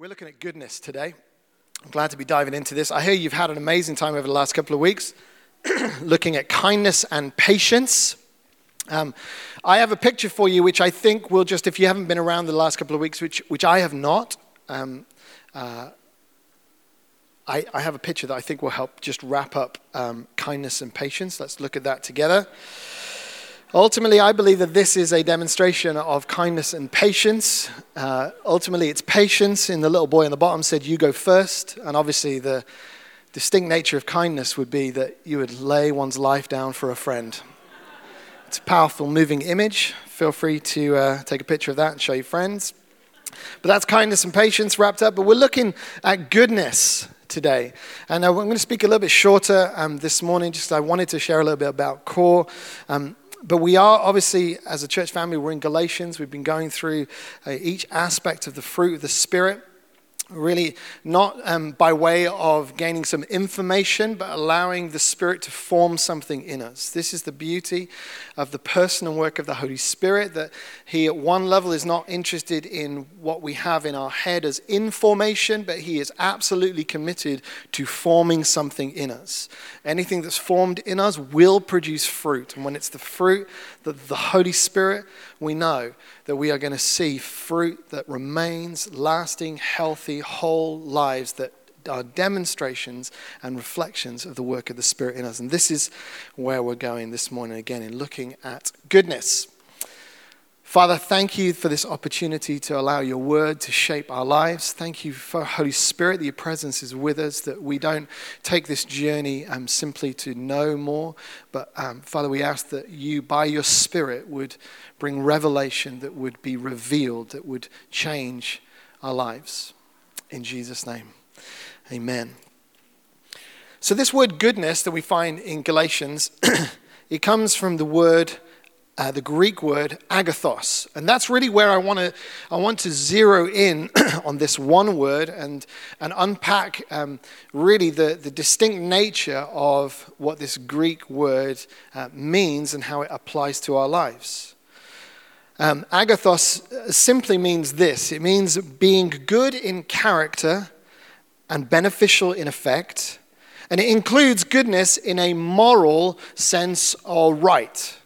We're looking at goodness today. I'm glad to be diving into this. I hear you've had an amazing time over the last couple of weeks looking at kindness and patience. Um, I have a picture for you, which I think will just, if you haven't been around the last couple of weeks, which, which I have not, um, uh, I, I, have a picture that I think will help just wrap up um, kindness and patience. Let's look at that together. Ultimately, I believe that this is a demonstration of kindness and patience. Uh, ultimately, it's patience. In the little boy on the bottom said, You go first. And obviously, the distinct nature of kindness would be that you would lay one's life down for a friend. It's a powerful, moving image. Feel free to uh, take a picture of that and show your friends. But that's kindness and patience wrapped up. But we're looking at goodness today. And uh, I'm going to speak a little bit shorter um, this morning. Just I wanted to share a little bit about core. Um, but we are obviously, as a church family, we're in Galatians. We've been going through uh, each aspect of the fruit of the Spirit really not um, by way of gaining some information, but allowing the Spirit to form something in us. This is the beauty of the person and work of the Holy Spirit, that He, at one level, is not interested in what we have in our head as information, but He is absolutely committed to forming something in us. Anything that's formed in us will produce fruit. And when it's the fruit that the Holy Spirit, we know that we are going to see fruit that remains lasting, healthy, whole lives that are demonstrations and reflections of the work of the Spirit in us. And this is where we're going this morning again in looking at goodness. Father, thank you for this opportunity to allow your word to shape our lives. Thank you for Holy Spirit that your presence is with us, that we don't take this journey um, simply to know more, but um, Father, we ask that you, by your Spirit, would bring revelation that would be revealed, that would change our lives. In Jesus' name, amen. So, this word goodness that we find in Galatians, it comes from the word uh, the Greek word agathos. And that's really where I want to I want to zero in on this one word and, and unpack um, really the, the distinct nature of what this Greek word uh, means and how it applies to our lives. Um, agathos uh, simply means this it means being good in character and beneficial in effect. And it includes goodness in a moral sense or right.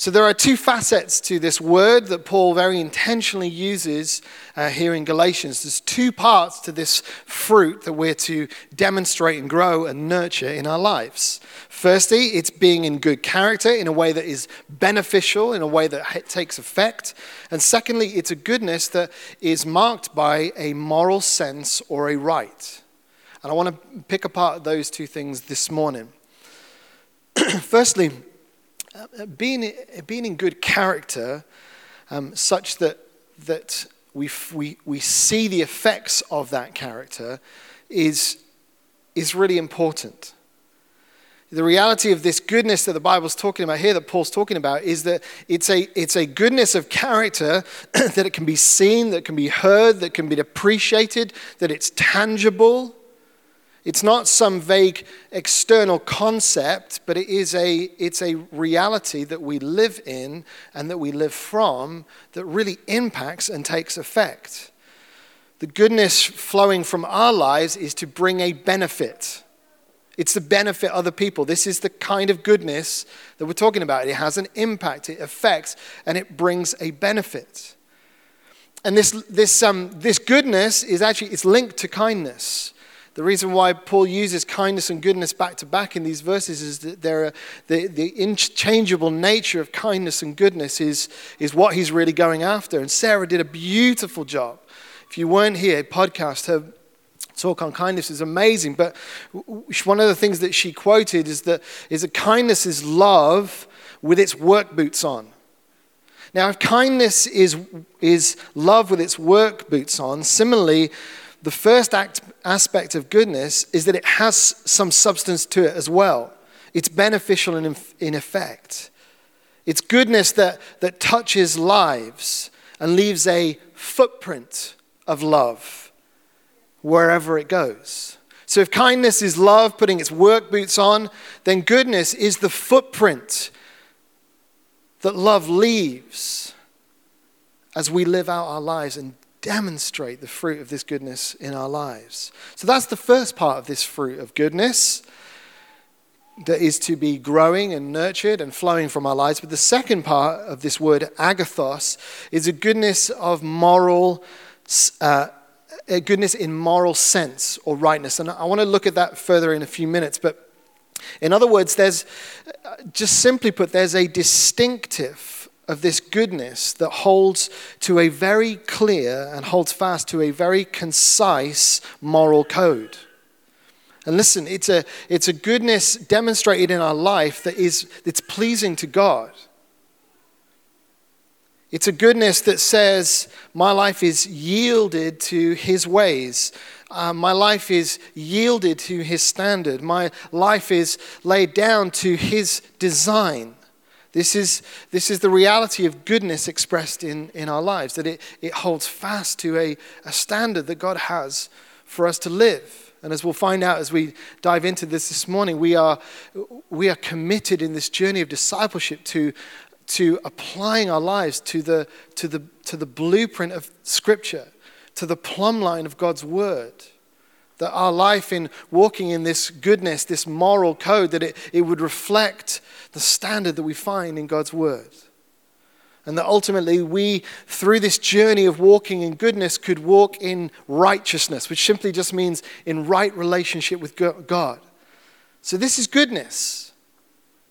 So there are two facets to this word that Paul very intentionally uses uh, here in Galatians. There's two parts to this fruit that we're to demonstrate and grow and nurture in our lives. Firstly, it's being in good character in a way that is beneficial, in a way that takes effect. And secondly, it's a goodness that is marked by a moral sense or a right. And I want to pick apart those two things this morning. Firstly, being, being in good character um, such that, that we, we, we see the effects of that character is, is really important. The reality of this goodness that the Bible's talking about here, that Paul's talking about, is that it's a, it's a goodness of character that it can be seen, that can be heard, that can be appreciated, that it's tangible. It's not some vague external concept, but it is a, it's a reality that we live in and that we live from that really impacts and takes effect. The goodness flowing from our lives is to bring a benefit. It's to benefit other people. This is the kind of goodness that we're talking about. It has an impact, it affects, and it brings a benefit. And this, this, um, this goodness is actually it's linked to kindness. The reason why Paul uses kindness and goodness back to back in these verses is that are, the, the interchangeable nature of kindness and goodness is, is what he's really going after. And Sarah did a beautiful job. If you weren't here, podcast, her talk on kindness is amazing. But one of the things that she quoted is that, is that kindness is love with its work boots on. Now, if kindness is, is love with its work boots on, similarly, the first act, aspect of goodness is that it has some substance to it as well. It's beneficial in, in effect. It's goodness that, that touches lives and leaves a footprint of love wherever it goes. So, if kindness is love putting its work boots on, then goodness is the footprint that love leaves as we live out our lives and demonstrate the fruit of this goodness in our lives. So that's the first part of this fruit of goodness that is to be growing and nurtured and flowing from our lives. But the second part of this word, agathos, is a goodness of moral, uh, a goodness in moral sense or rightness. And I want to look at that further in a few minutes. But in other words, there's, just simply put, there's a distinctive of this goodness that holds to a very clear and holds fast to a very concise moral code. And listen, it's a, it's a goodness demonstrated in our life that is that's pleasing to God. It's a goodness that says, My life is yielded to His ways. Uh, my life is yielded to His standard. My life is laid down to His design. This is, this is the reality of goodness expressed in, in our lives, that it, it holds fast to a, a standard that God has for us to live. And as we'll find out as we dive into this this morning, we are, we are committed in this journey of discipleship to, to applying our lives to the, to, the, to the blueprint of Scripture, to the plumb line of God's Word. That our life in walking in this goodness, this moral code, that it, it would reflect the standard that we find in God's Word. And that ultimately we, through this journey of walking in goodness, could walk in righteousness, which simply just means in right relationship with God. So this is goodness.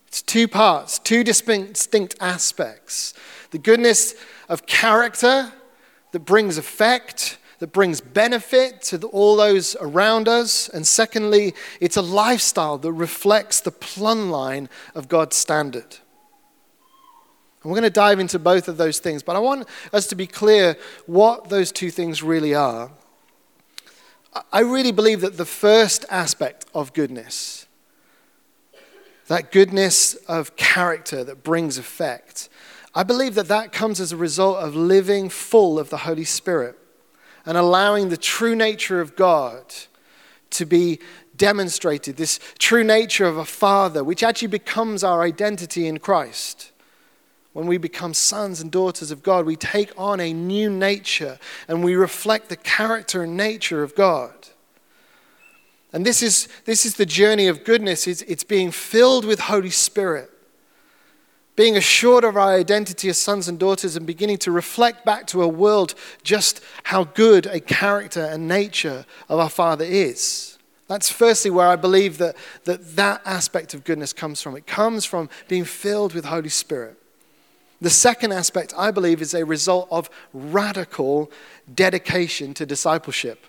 It's two parts, two distinct aspects. The goodness of character that brings effect, that brings benefit to all those around us. And secondly, it's a lifestyle that reflects the plumb line of God's standard. And we're going to dive into both of those things, but I want us to be clear what those two things really are. I really believe that the first aspect of goodness, that goodness of character that brings effect, I believe that that comes as a result of living full of the Holy Spirit and allowing the true nature of God to be demonstrated, this true nature of a father, which actually becomes our identity in Christ. When we become sons and daughters of God, we take on a new nature and we reflect the character and nature of God. And this is, this is the journey of goodness. It's, it's being filled with Holy Spirit, being assured of our identity as sons and daughters, and beginning to reflect back to a world just how good a character and nature of our Father is. That's firstly where I believe that that, that aspect of goodness comes from. It comes from being filled with Holy Spirit. The second aspect, I believe, is a result of radical dedication to discipleship.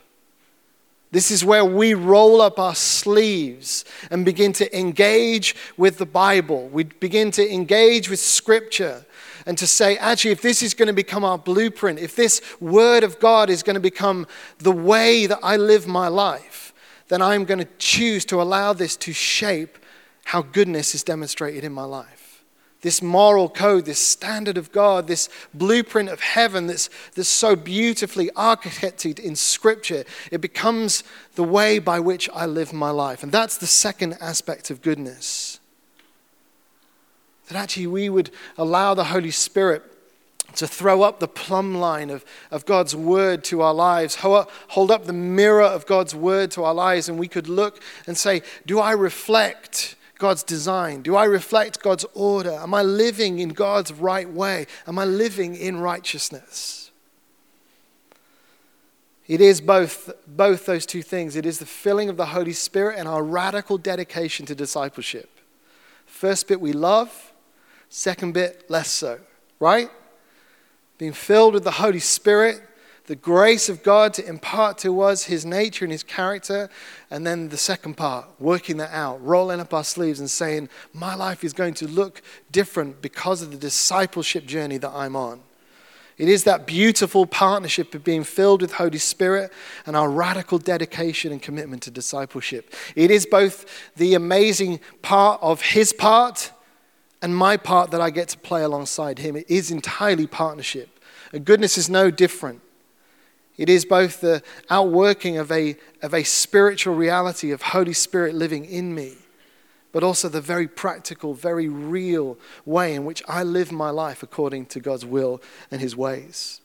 This is where we roll up our sleeves and begin to engage with the Bible. We begin to engage with Scripture and to say, actually, if this is going to become our blueprint, if this Word of God is going to become the way that I live my life, then I'm going to choose to allow this to shape how goodness is demonstrated in my life this moral code, this standard of God, this blueprint of heaven that's, that's so beautifully architected in Scripture, it becomes the way by which I live my life. And that's the second aspect of goodness. That actually we would allow the Holy Spirit to throw up the plumb line of, of God's word to our lives, hold up the mirror of God's word to our lives, and we could look and say, Do I reflect? God's design? Do I reflect God's order? Am I living in God's right way? Am I living in righteousness? It is both, both those two things. It is the filling of the Holy Spirit and our radical dedication to discipleship. First bit we love, second bit less so, right? Being filled with the Holy Spirit the grace of God to impart to us his nature and his character. And then the second part, working that out, rolling up our sleeves and saying, My life is going to look different because of the discipleship journey that I'm on. It is that beautiful partnership of being filled with Holy Spirit and our radical dedication and commitment to discipleship. It is both the amazing part of His part and my part that I get to play alongside Him. It is entirely partnership. And goodness is no different. It is both the outworking of a, of a spiritual reality of Holy Spirit living in me, but also the very practical, very real way in which I live my life according to God's will and His ways.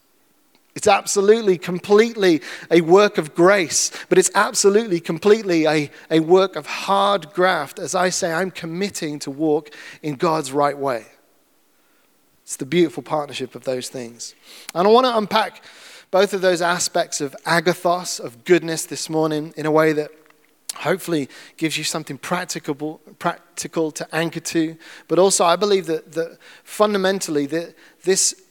It's absolutely, completely a work of grace, but it's absolutely, completely a, a work of hard graft. As I say, I'm committing to walk in God's right way. It's the beautiful partnership of those things. And I want to unpack both of those aspects of agathos, of goodness, this morning in a way that hopefully gives you something practical, practical to anchor to. But also, I believe that, that fundamentally, that this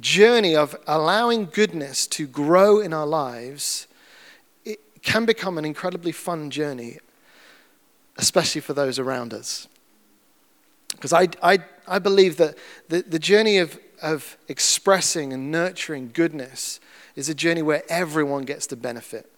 journey of allowing goodness to grow in our lives it can become an incredibly fun journey, especially for those around us. Because I, I, I believe that the, the journey of, of expressing and nurturing goodness is a journey where everyone gets to benefit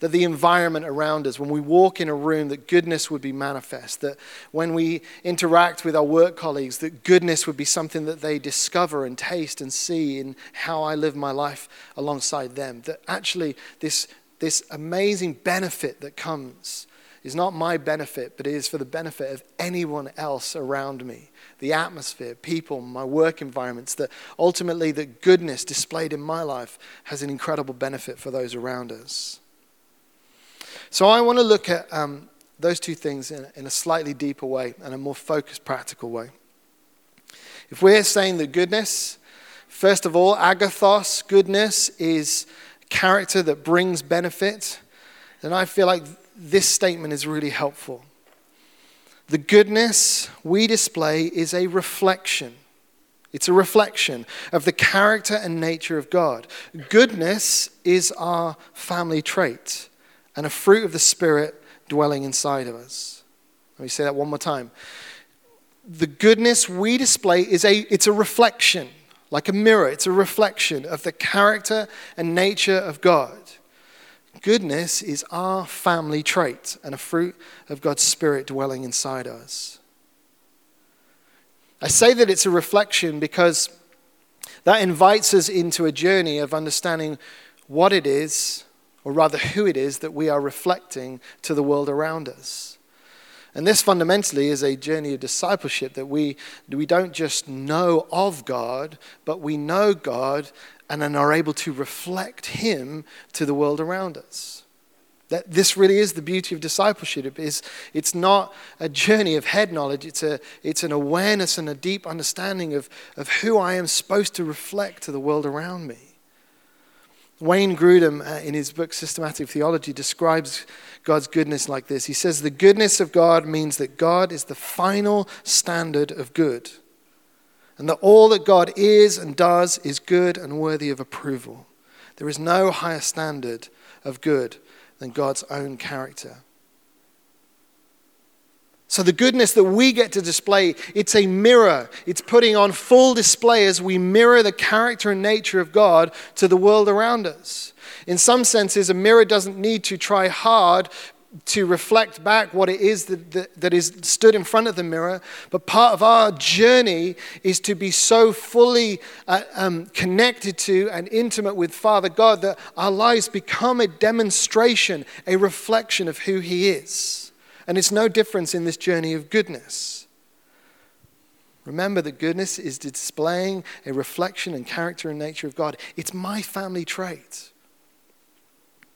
that the environment around us, when we walk in a room, that goodness would be manifest, that when we interact with our work colleagues, that goodness would be something that they discover and taste and see in how I live my life alongside them. That actually, this, this amazing benefit that comes is not my benefit, but it is for the benefit of anyone else around me. The atmosphere, people, my work environments, that ultimately the goodness displayed in my life has an incredible benefit for those around us. So I want to look at um, those two things in, in a slightly deeper way and a more focused, practical way. If we're saying that goodness, first of all, agathos, goodness, is character that brings benefit, then I feel like this statement is really helpful. The goodness we display is a reflection. It's a reflection of the character and nature of God. Goodness is our family trait and a fruit of the Spirit dwelling inside of us. Let me say that one more time. The goodness we display is a, it's a reflection, like a mirror. It's a reflection of the character and nature of God. Goodness is our family trait and a fruit of God's Spirit dwelling inside us. I say that it's a reflection because that invites us into a journey of understanding what it is or rather who it is that we are reflecting to the world around us. And this fundamentally is a journey of discipleship that we, we don't just know of God, but we know God and then are able to reflect Him to the world around us. That this really is the beauty of discipleship. Is, it's not a journey of head knowledge, it's, a, it's an awareness and a deep understanding of, of who I am supposed to reflect to the world around me. Wayne Grudem, uh, in his book Systematic Theology, describes God's goodness like this. He says, The goodness of God means that God is the final standard of good, and that all that God is and does is good and worthy of approval. There is no higher standard of good than God's own character. So the goodness that we get to display, it's a mirror. It's putting on full display as we mirror the character and nature of God to the world around us. In some senses, a mirror doesn't need to try hard to reflect back what it is that, that, that is stood in front of the mirror. But part of our journey is to be so fully uh, um, connected to and intimate with Father God that our lives become a demonstration, a reflection of who He is. And it's no difference in this journey of goodness. Remember that goodness is displaying a reflection and character and nature of God. It's my family trait.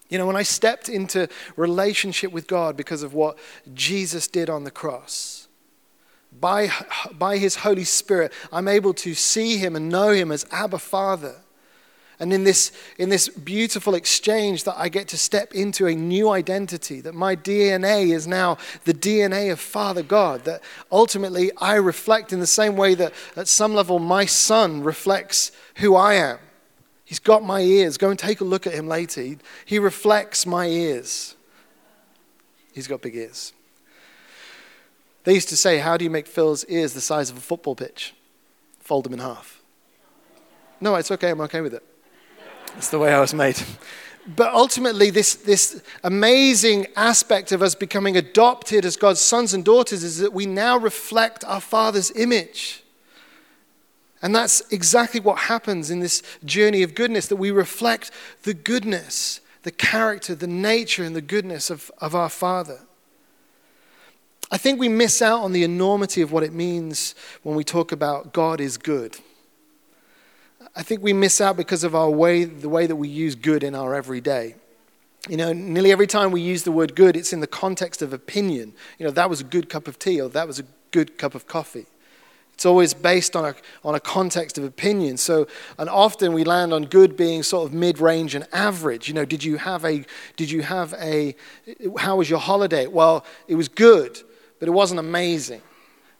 You know, when I stepped into relationship with God because of what Jesus did on the cross, by, by his Holy Spirit, I'm able to see him and know him as Abba Father. And in this, in this beautiful exchange, that I get to step into a new identity, that my DNA is now the DNA of Father God, that ultimately I reflect in the same way that at some level my son reflects who I am. He's got my ears. Go and take a look at him later. He, he reflects my ears. He's got big ears. They used to say, How do you make Phil's ears the size of a football pitch? Fold them in half. No, it's okay. I'm okay with it. That's the way I was made. But ultimately, this, this amazing aspect of us becoming adopted as God's sons and daughters is that we now reflect our Father's image. And that's exactly what happens in this journey of goodness that we reflect the goodness, the character, the nature, and the goodness of, of our Father. I think we miss out on the enormity of what it means when we talk about God is good. I think we miss out because of our way, the way that we use good in our everyday. You know, nearly every time we use the word good, it's in the context of opinion. You know, that was a good cup of tea or that was a good cup of coffee. It's always based on a, on a context of opinion. So, and often we land on good being sort of mid-range and average. You know, did you have a, did you have a, how was your holiday? Well, it was good, but it wasn't amazing.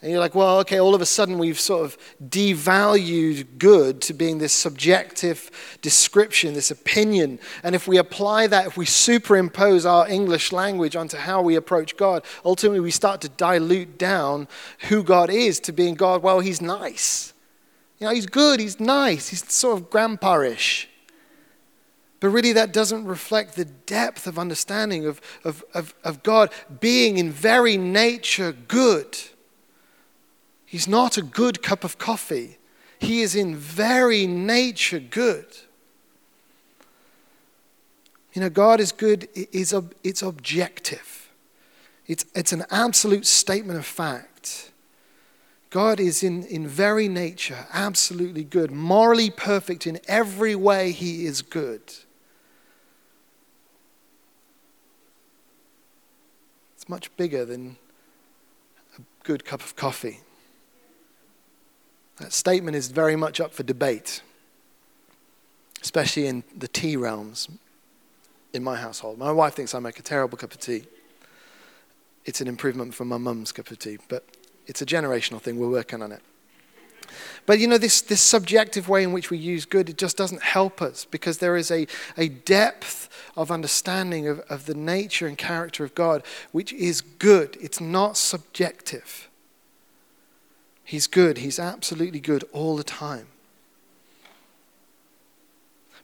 And you're like, well, okay, all of a sudden we've sort of devalued good to being this subjective description, this opinion. And if we apply that, if we superimpose our English language onto how we approach God, ultimately we start to dilute down who God is to being God, well, he's nice. You know, he's good, he's nice, he's sort of grandpa-ish. But really, that doesn't reflect the depth of understanding of, of, of, of God being in very nature good. He's not a good cup of coffee. He is in very nature good. You know, God is good, it's, it's objective, it's, it's an absolute statement of fact. God is in, in very nature absolutely good, morally perfect in every way, He is good. It's much bigger than a good cup of coffee. That statement is very much up for debate, especially in the tea realms in my household. My wife thinks I make a terrible cup of tea. It's an improvement from my mum's cup of tea, but it's a generational thing. We're working on it. But you know, this, this subjective way in which we use good, it just doesn't help us because there is a, a depth of understanding of, of the nature and character of God which is good. It's not subjective. He's good. He's absolutely good all the time.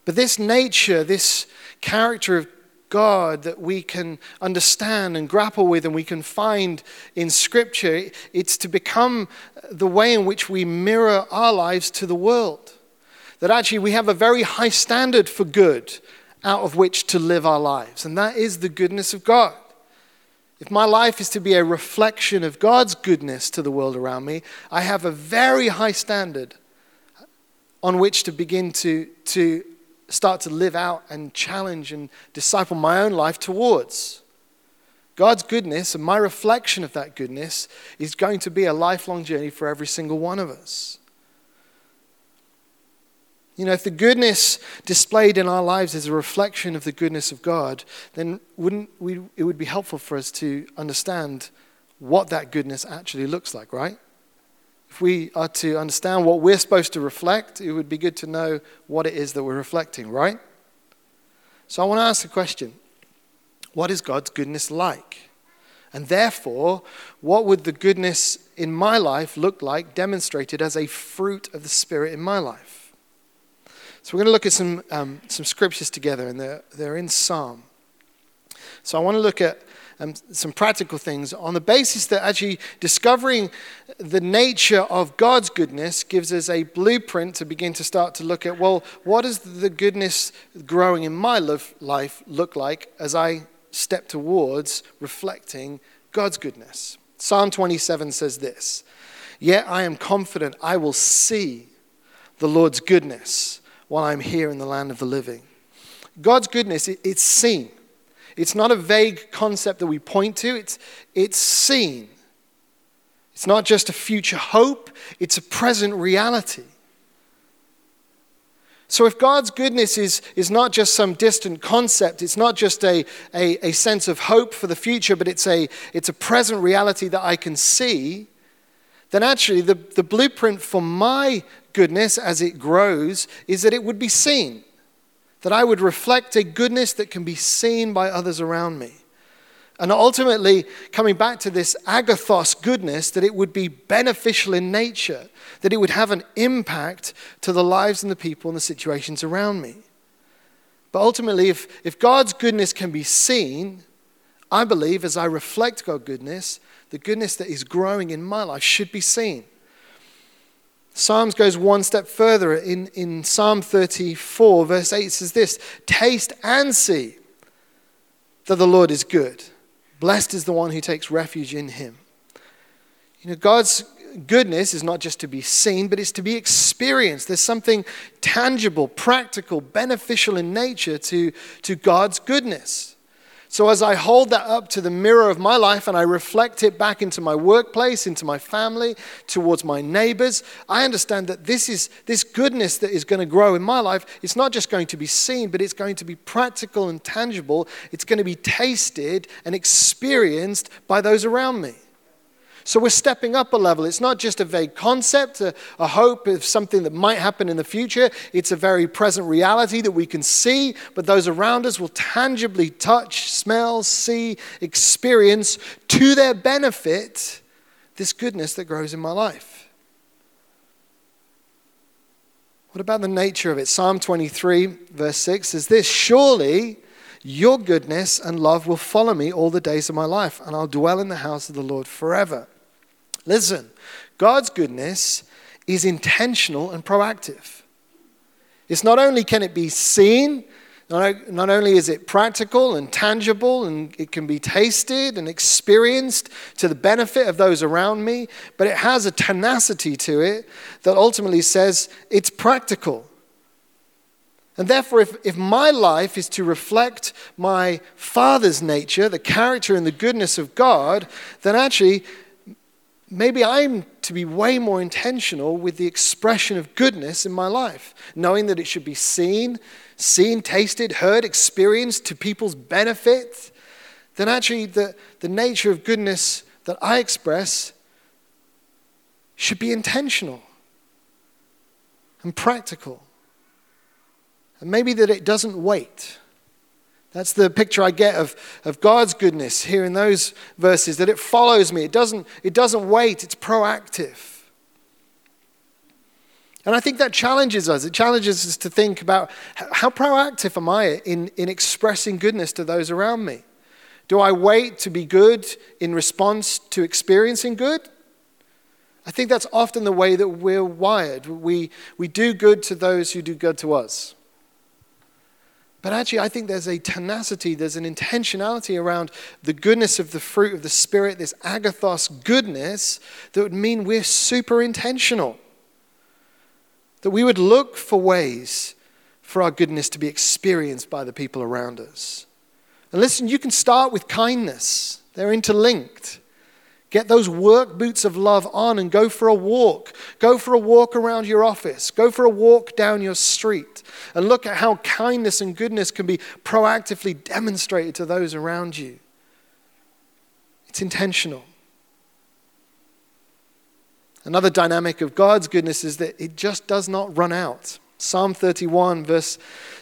But this nature, this character of God that we can understand and grapple with and we can find in Scripture, it's to become the way in which we mirror our lives to the world. That actually we have a very high standard for good out of which to live our lives, and that is the goodness of God. If my life is to be a reflection of God's goodness to the world around me, I have a very high standard on which to begin to, to start to live out and challenge and disciple my own life towards. God's goodness and my reflection of that goodness is going to be a lifelong journey for every single one of us. You know, if the goodness displayed in our lives is a reflection of the goodness of God, then wouldn't we, it would be helpful for us to understand what that goodness actually looks like, right? If we are to understand what we're supposed to reflect, it would be good to know what it is that we're reflecting, right? So I want to ask a question what is God's goodness like? And therefore, what would the goodness in my life look like demonstrated as a fruit of the Spirit in my life? So we're going to look at some, um, some scriptures together, and they're, they're in Psalm. So I want to look at um, some practical things on the basis that actually discovering the nature of God's goodness gives us a blueprint to begin to start to look at well, what does the goodness growing in my life look like as I step towards reflecting God's goodness? Psalm 27 says this Yet I am confident I will see the Lord's goodness while I'm here in the land of the living. God's goodness, it's seen. It's not a vague concept that we point to, it's, it's seen. It's not just a future hope, it's a present reality. So, if God's goodness is, is not just some distant concept, it's not just a, a, a, sense of hope for the future, but it's a, it's a present reality that I can see, then actually the, the blueprint for my goodness as it grows is that it would be seen, that I would reflect a goodness that can be seen by others around me. And ultimately, coming back to this agathos goodness, that it would be beneficial in nature, that it would have an impact to the lives and the people and the situations around me. But ultimately, if, if God's goodness can be seen, I believe as I reflect God's goodness, the goodness that is growing in my life should be seen. Psalms goes one step further. In, in Psalm 34, verse 8 says this Taste and see that the Lord is good. Blessed is the one who takes refuge in him. You know, God's goodness is not just to be seen, but it's to be experienced. There's something tangible, practical, beneficial in nature to, to God's goodness. So, as I hold that up to the mirror of my life and I reflect it back into my workplace, into my family, towards my neighbors, I understand that this is this goodness that is going to grow in my life. It's not just going to be seen, but it's going to be practical and tangible. It's going to be tasted and experienced by those around me. So we're stepping up a level. It's not just a vague concept, a, a, hope of something that might happen in the future. It's a very present reality that we can see, but those around us will tangibly touch, smell, see, experience to their benefit this goodness that grows in my life. What about the nature of it? Psalm 23, verse 6 says this Surely your goodness and love will follow me all the days of my life, and I'll dwell in the house of the Lord forever. Listen, God's goodness is intentional and proactive. It's not only can it be seen, not only is it practical and tangible and it can be tasted and experienced to the benefit of those around me, but it has a tenacity to it that ultimately says it's practical. And therefore, if, if my life is to reflect my Father's nature, the character and the goodness of God, then actually maybe I'm to be way more intentional with the expression of goodness in my life, knowing that it should be seen, seen, tasted, heard, experienced to people's benefit, then actually the, the nature of goodness that I express should be intentional and practical. And maybe that it doesn't wait. That's the picture I get of, of God's goodness here in those verses, that it follows me. It doesn't, it doesn't wait, it's proactive. And I think that challenges us. It challenges us to think about how proactive am I in, in expressing goodness to those around me? Do I wait to be good in response to experiencing good? I think that's often the way that we're wired. We, we do good to those who do good to us. But actually, I think there's a tenacity, there's an intentionality around the goodness of the fruit of the Spirit, this agathos goodness, that would mean we're super intentional. That we would look for ways for our goodness to be experienced by the people around us. And listen, you can start with kindness, they're interlinked. Get those work boots of love on and go for a walk. Go for a walk around your office. Go for a walk down your street. And look at how kindness and goodness can be proactively demonstrated to those around you. It's intentional. Another dynamic of God's goodness is that it just does not run out. Psalm 31, verse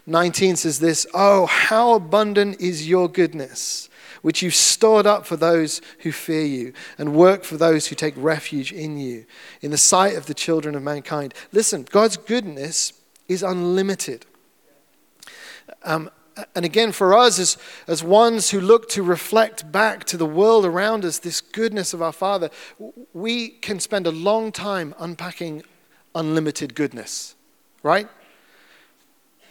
19 says this Oh, how abundant is your goodness! which you've stored up for those who fear you and work for those who take refuge in you, in the sight of the children of mankind. Listen, God's goodness is unlimited. Um, and again, for us as, as ones who look to reflect back to the world around us this goodness of our Father, we can spend a long time unpacking unlimited goodness, right?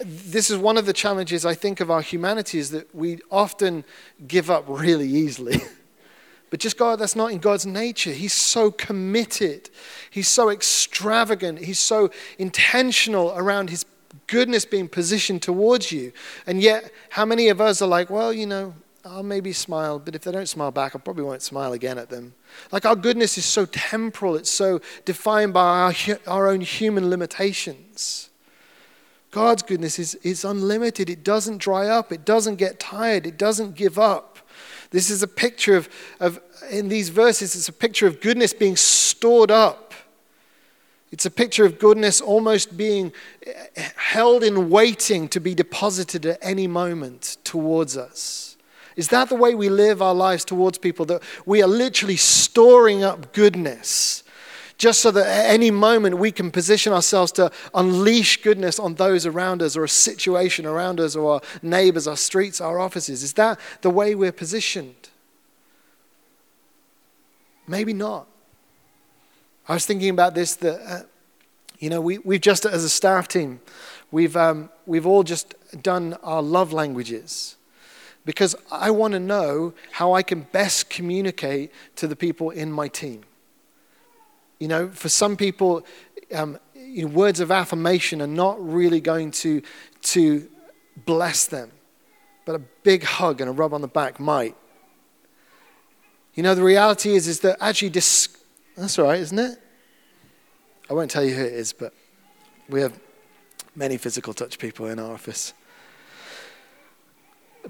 this is one of the challenges I think of our humanity is that we often give up really easily. but just God, that's not in God's nature. He's so committed, He's so extravagant, He's so intentional around His goodness being positioned towards you. And yet, how many of us are like, well, you know, I'll maybe smile, but if they don't smile back, I probably won't smile again at them. Like our goodness is so temporal, it's so defined by our, our own human limitations. God's goodness is, is unlimited. It doesn't dry up, it doesn't get tired, it doesn't give up. This is a picture of, of, in these verses, it's a picture of goodness being stored up. It's a picture of goodness almost being eh, held in waiting to be deposited at any moment towards us. Is that the way we live our lives towards people? That we are literally storing up goodness just so that at any moment we can position ourselves to unleash goodness on those around us or a situation around us or our neighbors, our streets, our offices? Is that the way we're positioned? Maybe not. I was thinking about this that, uh, you know, we, we've just, as a staff team, we've, um, we've all just done our love languages because I want to know how I can best communicate to the people in my team. You know, for some people, um, you know, words of affirmation are not really going to, to bless them, but a big hug and a rub on the back might. You know, the reality is, is that actually, dis- that's all right, isn't it? I won't tell you who it is, but we have many physical touch people in our office.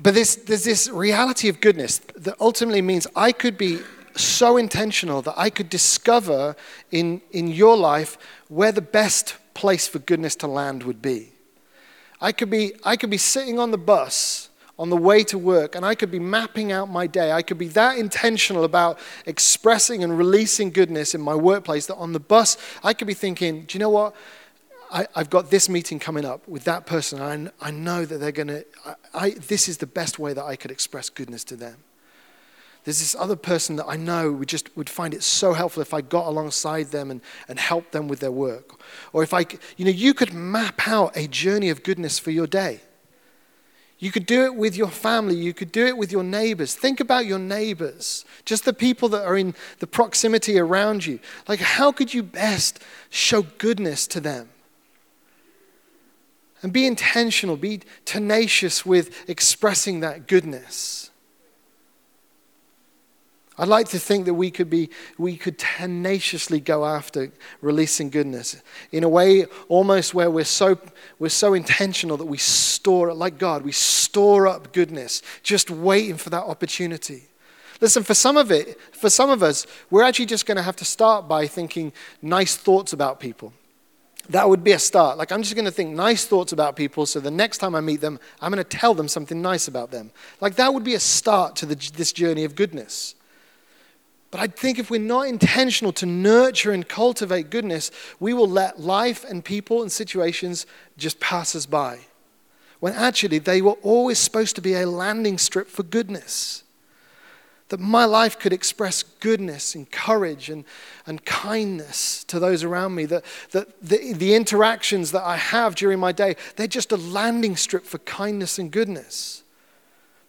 But this, there's this reality of goodness that ultimately means I could be so intentional that I could discover in, in your life where the best place for goodness to land would be. I could be, I could be sitting on the bus on the way to work and I could be mapping out my day. I could be that intentional about expressing and releasing goodness in my workplace that on the bus I could be thinking, do you know what? I, have got this meeting coming up with that person. I, I know that they're going to, this is the best way that I could express goodness to them. There's this other person that I know would just would find it so helpful if I got alongside them and, and helped them with their work. Or if I, you know, you could map out a journey of goodness for your day. You could do it with your family. You could do it with your neighbors. Think about your neighbors, just the people that are in the proximity around you. Like, how could you best show goodness to them? And be intentional, be tenacious with expressing that goodness. I'd like to think that we could be, we could tenaciously go after releasing goodness in a way almost where we're so, we're so intentional that we store it, like God, we store up goodness, just waiting for that opportunity. Listen, for some of it, for some of us, we're actually just going to have to start by thinking nice thoughts about people. That would be a start. Like, I'm just going to think nice thoughts about people so the next time I meet them, I'm going to tell them something nice about them. Like, that would be a start to the, this journey of goodness. But I think if we're not intentional to nurture and cultivate goodness, we will let life and people and situations just pass us by. When actually, they were always supposed to be a landing strip for goodness that my life could express goodness and courage and, and kindness to those around me, that, that the, the interactions that I have during my day, they're just a landing strip for kindness and goodness.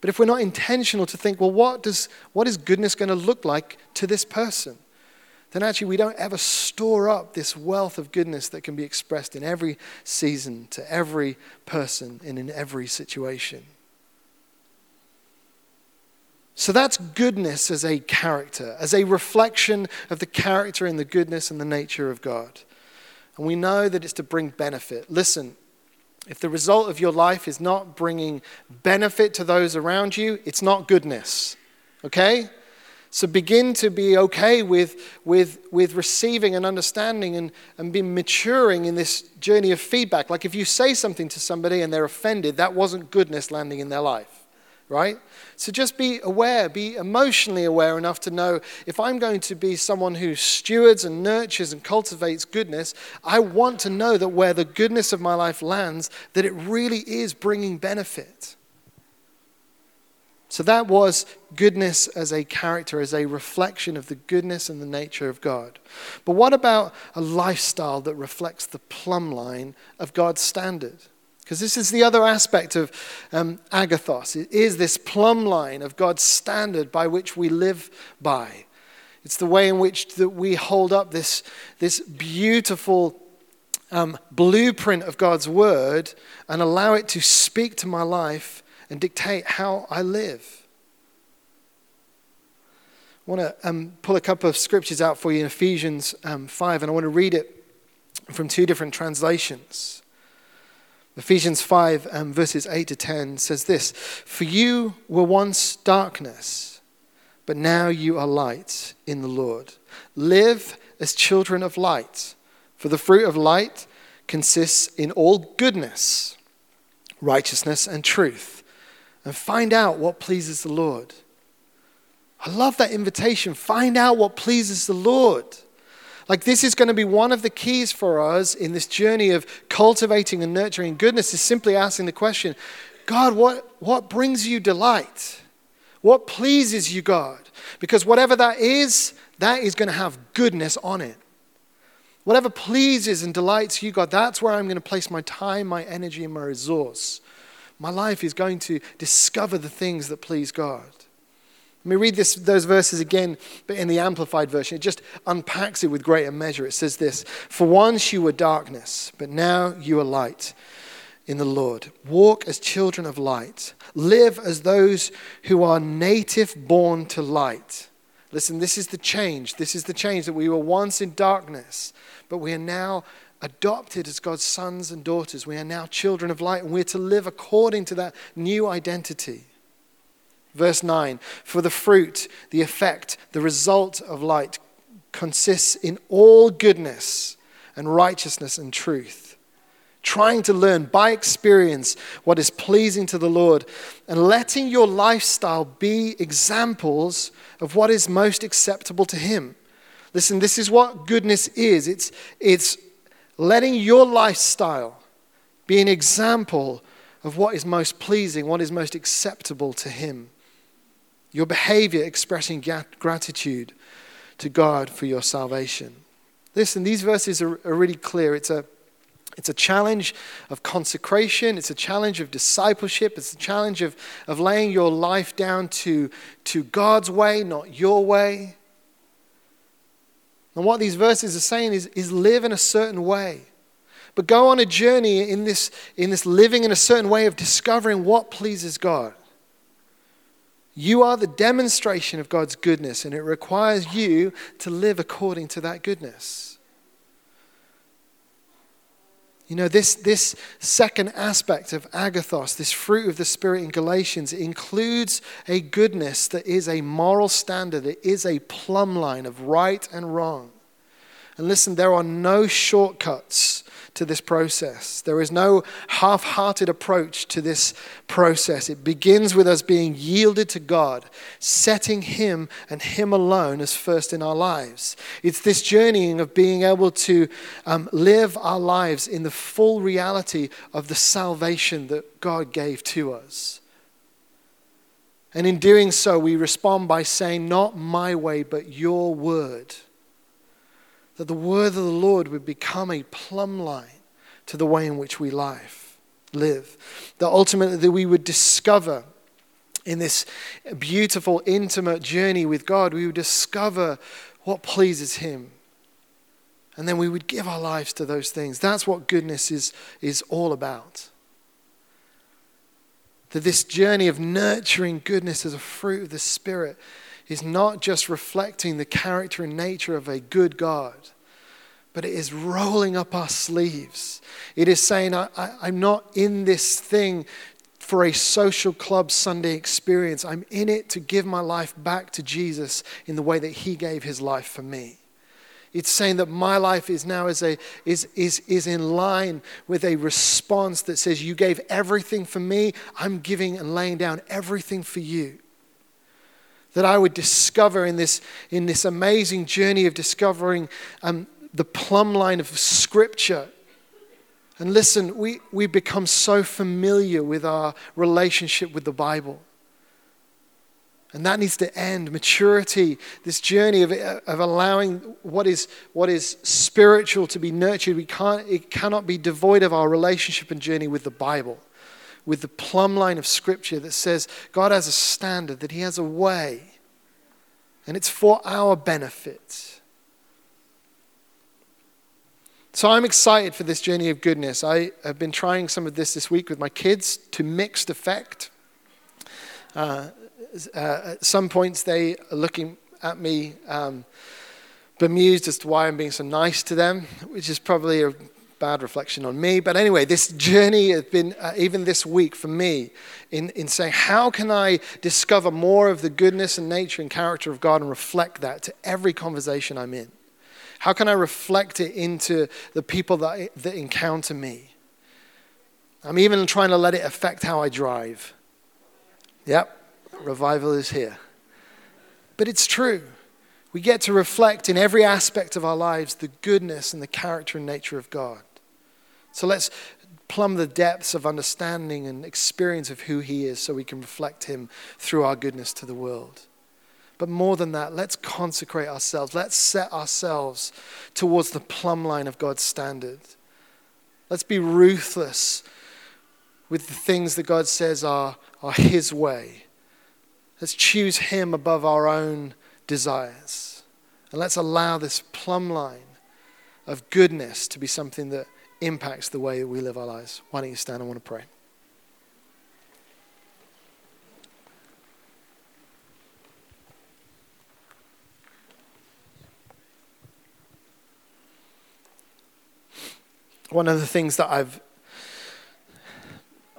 But if we're not intentional to think, well, what, does, what is goodness going to look like to this person? Then actually, we don't ever store up this wealth of goodness that can be expressed in every season, to every person, and in every situation. So that's goodness as a character, as a reflection of the character and the goodness and the nature of God. And we know that it's to bring benefit. Listen, if the result of your life is not bringing benefit to those around you, it's not goodness. Okay? So begin to be okay with, with, with receiving and understanding and, and be maturing in this journey of feedback. Like if you say something to somebody and they're offended, that wasn't goodness landing in their life right? So just be aware, be emotionally aware enough to know if I'm going to be someone who stewards and nurtures and cultivates goodness, I want to know that where the goodness of my life lands, that it really is bringing benefit. So that was goodness as a character, as a reflection of the goodness and the nature of God. But what about a lifestyle that reflects the plumb line of God's standard? Because this is the other aspect of um, agathos. It is this plumb line of God's standard by which we live by. It's the way in which that we hold up this, this beautiful um, blueprint of God's word and allow it to speak to my life and dictate how I live. I want to um, pull a couple of scriptures out for you in Ephesians um, 5, and I want to read it from two different translations. Ephesians 5, um, verses 8 to 10 says this For you were once darkness, but now you are light in the Lord. Live as children of light, for the fruit of light consists in all goodness, righteousness, and truth. And find out what pleases the Lord. I love that invitation. Find out what pleases the Lord. Like, this is going to be one of the keys for us in this journey of cultivating and nurturing goodness, is simply asking the question God, what, what brings you delight? What pleases you, God? Because whatever that is, that is going to have goodness on it. Whatever pleases and delights you, God, that's where I'm going to place my time, my energy, and my resource. My life is going to discover the things that please God. Let me read this, those verses again, but in the Amplified Version. It just unpacks it with greater measure. It says this For once you were darkness, but now you are light in the Lord. Walk as children of light. Live as those who are native born to light. Listen, this is the change. This is the change that we were once in darkness, but we are now adopted as God's sons and daughters. We are now children of light, and we're to live according to that new identity. Verse 9 For the fruit, the effect, the result of light consists in all goodness and righteousness and truth. Trying to learn by experience what is pleasing to the Lord and letting your lifestyle be examples of what is most acceptable to Him. Listen, this is what goodness is it's, it's letting your lifestyle be an example of what is most pleasing, what is most acceptable to Him. Your behavior expressing gratitude to God for your salvation. Listen, these verses are, are really clear. It's a, it's a challenge of consecration, it's a challenge of discipleship, it's a challenge of, of laying your life down to, to God's way, not your way. And what these verses are saying is, is live in a certain way. But go on a journey in this, in this living in a certain way of discovering what pleases God. You are the demonstration of God's goodness, and it requires you to live according to that goodness. You know, this, this second aspect of agathos, this fruit of the Spirit in Galatians, includes a goodness that is a moral standard. It is a plumb line of right and wrong. And listen, there are no shortcuts to this process. There is no half hearted approach to this process. It begins with us being yielded to God, setting Him and Him alone as first in our lives. It's this journeying of being able to um, live our lives in the full reality of the salvation that God gave to us. And in doing so, we respond by saying, Not my way, but your word that the word of the Lord would become a plumb line to the way in which we life, live. That ultimately that we would discover in this beautiful, intimate journey with God, we would discover what pleases Him. And then we would give our lives to those things. That's what goodness is, is all about. That this journey of nurturing goodness as a fruit of the Spirit is not just reflecting the character and nature of a good God, but it is rolling up our sleeves. It is saying, I, am not in this thing for a social club Sunday experience. I'm in it to give my life back to Jesus in the way that He gave His life for me. It's saying that my life is now is, a, is, is, is in line with a response that says, You gave everything for me, I'm giving and laying down everything for you that I would discover in this, in this amazing journey of discovering um, the plumb line of Scripture. And listen, we, we become so familiar with our relationship with the Bible. And that needs to end. Maturity, this journey of, of allowing what is, what is spiritual to be nurtured, we can't, it cannot be devoid of our relationship and journey with the Bible with the plumb line of Scripture that says God has a standard, that He has a way, and it's for our benefit. So I'm excited for this journey of goodness. I have been trying some of this this week with my kids to mixed effect. Uh, uh, at some points, they are looking at me um, bemused as to why I'm being so nice to them, which is probably a bad reflection on me. But anyway, this journey has been, uh, even this week for me, in, in saying, how can I discover more of the goodness and nature and character of God and reflect that to every conversation I'm in? How can I reflect it into the people that, that encounter me? I'm even trying to let it affect how I drive. Yep, revival is here. But it's true. We get to reflect in every aspect of our lives the goodness and the character and nature of God. So let's plumb the depths of understanding and experience of who He is so we can reflect Him through our goodness to the world. But more than that, let's consecrate ourselves. Let's set ourselves towards the plumb line of God's standard. Let's be ruthless with the things that God says are, are His way Let's choose Him above our own desires. And let's allow this plumb line of goodness to be something that impacts the way that we live our lives. Why don't you stand? I want to pray. One of the things that I've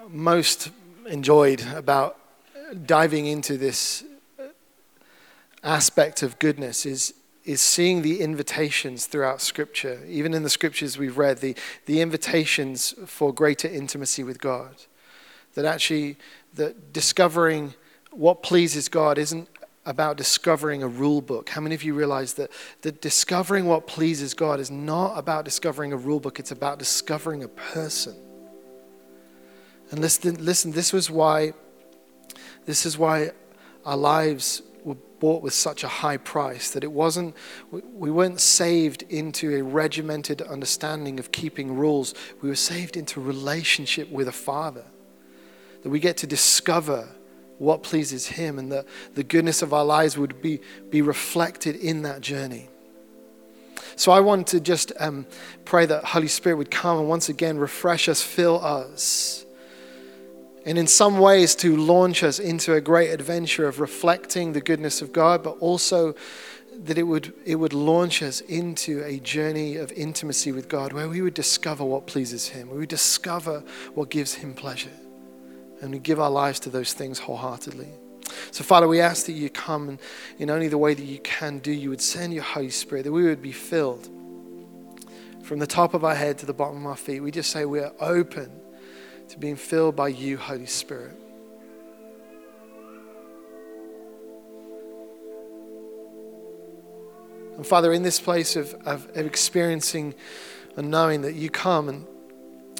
most enjoyed about diving into this aspect of goodness is, is seeing the invitations throughout Scripture. Even in the Scriptures we've read, the, the invitations for greater intimacy with God. That actually, that discovering what pleases God isn't about discovering a rule book. How many of you realize that, that discovering what pleases God is not about discovering a rule book, it's about discovering a person? And listen, listen this was why this is why our lives were bought with such a high price that it wasn't, we weren't saved into a regimented understanding of keeping rules. We were saved into relationship with a Father. That we get to discover what pleases Him and that the goodness of our lives would be, be reflected in that journey. So I want to just um, pray that Holy Spirit would come and once again refresh us, fill us and in some ways to launch us into a great adventure of reflecting the goodness of God, but also that it would, it would launch us into a journey of intimacy with God where we would discover what pleases Him, we would discover what gives Him pleasure, and we give our lives to those things wholeheartedly. So, Father, we ask that you come and in only the way that you can do, you would send your Holy Spirit, that we would be filled from the top of our head to the bottom of our feet. We just say we are open to being filled by you, Holy Spirit. And Father, in this place of, of, of, experiencing and knowing that you come and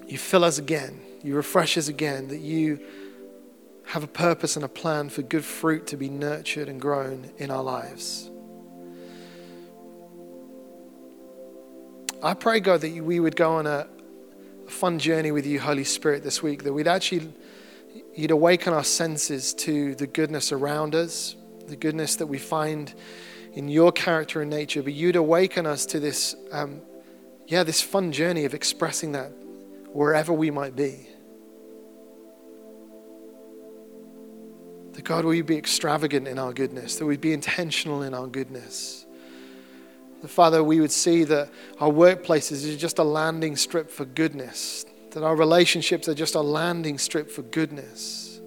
you fill us again, you refresh us again, that you have a purpose and a plan for good fruit to be nurtured and grown in our lives. I pray, God, that we would go on a, fun journey with you, Holy Spirit, this week, that we'd actually, you'd awaken our senses to the goodness around us, the goodness that we find in your character and nature, but you'd awaken us to this, um, yeah, this fun journey of expressing that wherever we might be. That God, will you be extravagant in our goodness, that we'd be intentional in our goodness. Father, we would see that our workplaces is just a landing strip for goodness, that our relationships are just a landing strip for goodness.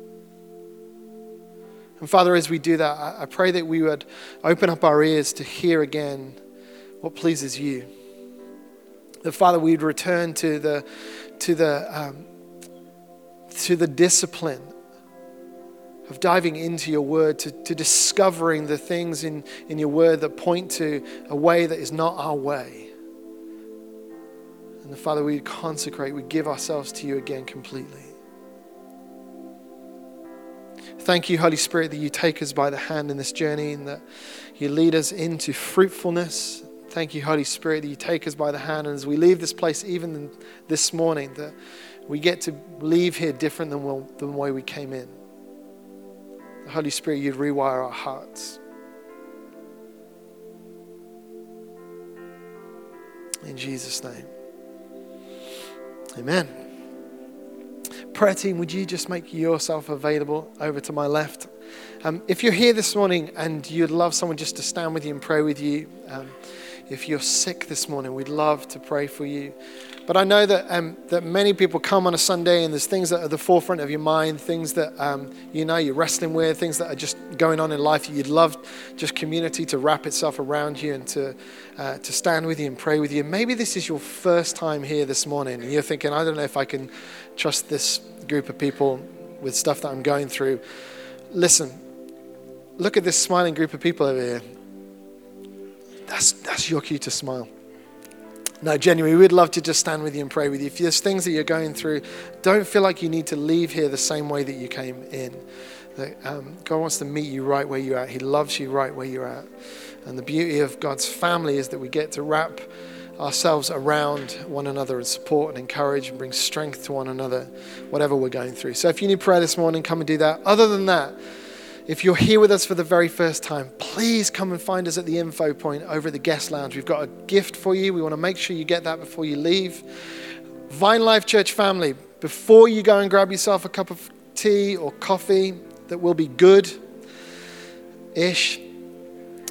And Father, as we do that, I pray that we would open up our ears to hear again what pleases you. That Father, we'd return to the to the um, to the discipline of diving into your word, to, to discovering the things in, in your word that point to a way that is not our way. And the Father, we consecrate, we give ourselves to you again completely. Thank you, Holy Spirit, that you take us by the hand in this journey and that you lead us into fruitfulness. Thank you, Holy Spirit, that you take us by the hand. And as we leave this place, even this morning, that we get to leave here different than, than the way we came in. Holy Spirit, you'd rewire our hearts. In Jesus' name. Amen. Prayer team, would you just make yourself available over to my left? Um, if you're here this morning and you'd love someone just to stand with you and pray with you, um, if you're sick this morning, we'd love to pray for you. But I know that, um, that many people come on a Sunday and there's things that are the forefront of your mind, things that um, you know you're wrestling with, things that are just going on in life. You'd love just community to wrap itself around you and to, uh, to stand with you and pray with you. Maybe this is your first time here this morning and you're thinking, I don't know if I can trust this group of people with stuff that I'm going through. Listen, look at this smiling group of people over here. That's, that's your cue to smile. No, genuinely, we'd love to just stand with you and pray with you. If there's things that you're going through, don't feel like you need to leave here the same way that you came in. That, um, God wants to meet you right where you're at. He loves you right where you're at. And the beauty of God's family is that we get to wrap ourselves around one another and support and encourage and bring strength to one another, whatever we're going through. So if you need prayer this morning, come and do that. Other than that, If you're here with us for the very first time, please come and find us at the info point over at the guest lounge. We've got a gift for you. We want to make sure you get that before you leave. Vine Life Church family, before you go and grab yourself a cup of tea or coffee that will be good ish,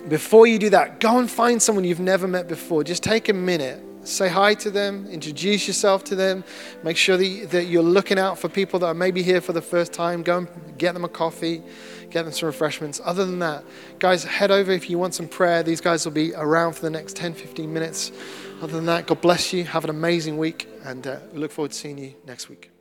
before you do that, go and find someone you've never met before. Just take a minute say hi to them, introduce yourself to them, make sure that, that you're looking out for people that are maybe here for the first time. Go and get them a coffee, get them some refreshments. Other than that, guys, head over if you want some prayer. These guys will be around for the next 10, 15 minutes. Other than that, God bless you. Have an amazing week, and uh, we look forward to seeing you next week.